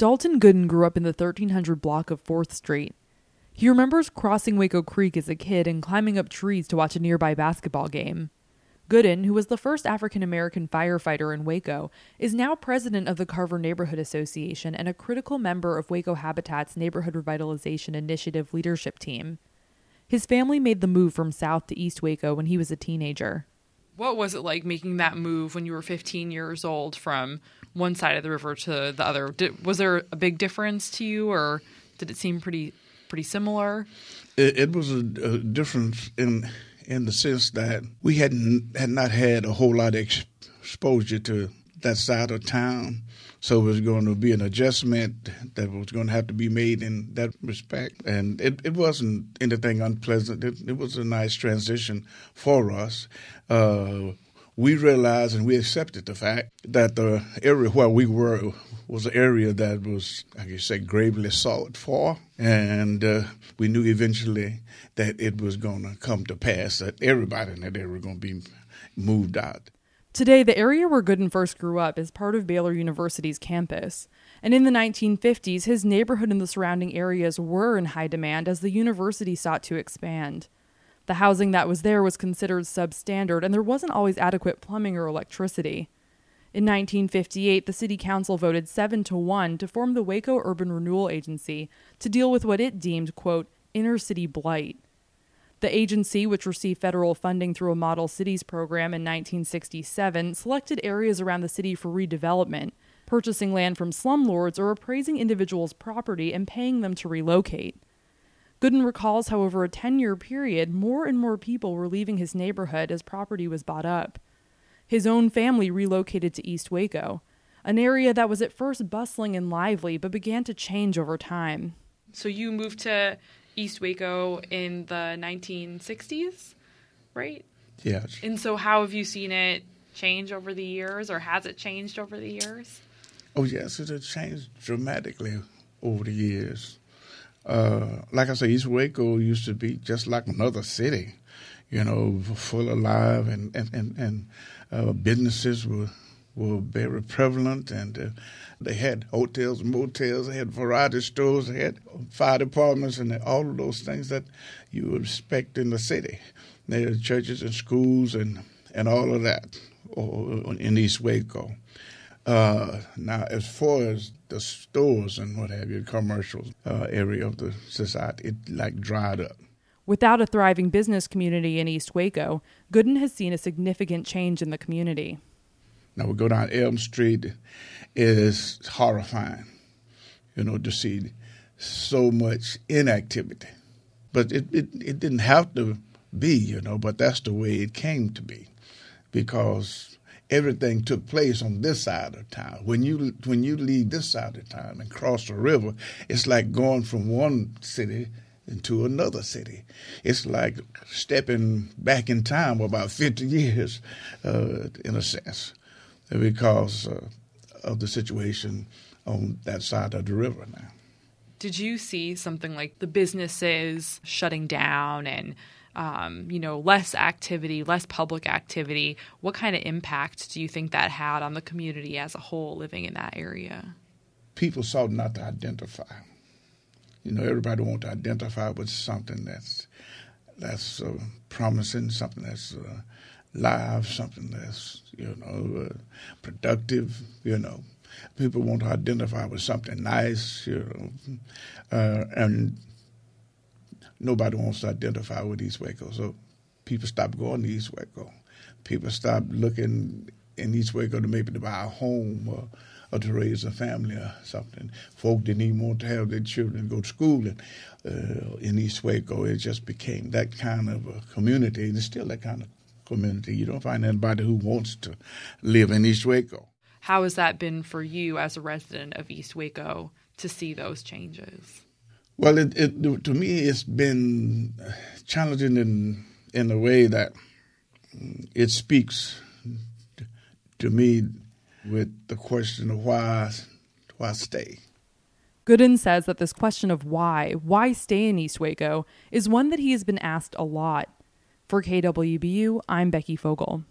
Dalton Gooden grew up in the 1300 block of 4th Street. He remembers crossing Waco Creek as a kid and climbing up trees to watch a nearby basketball game. Gooden, who was the first African American firefighter in Waco, is now president of the Carver Neighborhood Association and a critical member of Waco Habitat's Neighborhood Revitalization Initiative leadership team. His family made the move from South to East Waco when he was a teenager. What was it like making that move when you were 15 years old from one side of the river to the other? Did, was there a big difference to you, or did it seem pretty pretty similar? It, it was a, a, difference in in the sense that we hadn't had not had a whole lot of exposure to that side of town. So it was going to be an adjustment that was going to have to be made in that respect. And it, it wasn't anything unpleasant. It, it was a nice transition for us. Uh, we realized and we accepted the fact that the area where we were was an area that was, I guess, say, gravely sought for. And uh, we knew eventually that it was going to come to pass, that everybody in that area was going to be moved out. Today, the area where Gooden first grew up is part of Baylor University's campus. And in the 1950s, his neighborhood and the surrounding areas were in high demand as the university sought to expand. The housing that was there was considered substandard, and there wasn't always adequate plumbing or electricity. In 1958, the City Council voted 7 to 1 to form the Waco Urban Renewal Agency to deal with what it deemed, quote, inner city blight. The agency, which received federal funding through a Model Cities program in 1967, selected areas around the city for redevelopment, purchasing land from slumlords or appraising individuals' property and paying them to relocate. Gooden recalls, however, a 10 year period, more and more people were leaving his neighborhood as property was bought up. His own family relocated to East Waco, an area that was at first bustling and lively but began to change over time. So you moved to East Waco in the 1960s, right? Yes. And so, how have you seen it change over the years, or has it changed over the years? Oh, yes, it has changed dramatically over the years. Uh, like I say, East Waco used to be just like another city, you know, full of life, and and and, and uh, businesses were were very prevalent, and uh, they had hotels motels, they had variety stores, they had fire departments, and all of those things that you would expect in the city. There had churches and schools and, and all of that in East Waco. Uh, now, as far as the stores and what have you, commercial uh, area of the society, it like dried up. Without a thriving business community in East Waco, Gooden has seen a significant change in the community. Now we go down Elm Street, it is horrifying, you know, to see so much inactivity. But it, it, it didn't have to be, you know, but that's the way it came to be because everything took place on this side of town. When you when you leave this side of town and cross the river, it's like going from one city into another city. It's like stepping back in time about 50 years, uh, in a sense because uh, of the situation on that side of the river now. Did you see something like the businesses shutting down and um, you know less activity, less public activity? What kind of impact do you think that had on the community as a whole living in that area? People sought not to identify. You know, everybody wants to identify with something that's that's uh, promising, something that's uh, live, something that's you know uh, productive. You know, people want to identify with something nice. You know, uh, and nobody wants to identify with East Waco, so people stop going to East Waco. People stop looking in East Waco to maybe to buy a home or, or to raise a family or something. Folk didn't even want to have their children go to school in, uh, in East Waco. It just became that kind of a community, and it's still that kind of community. You don't find anybody who wants to live in East Waco. How has that been for you as a resident of East Waco to see those changes? Well, it, it, to me, it's been challenging in in a way that it speaks to me with the question of why why stay. Gooden says that this question of why, why stay in East Waco, is one that he has been asked a lot for KWBU, I'm Becky Fogel.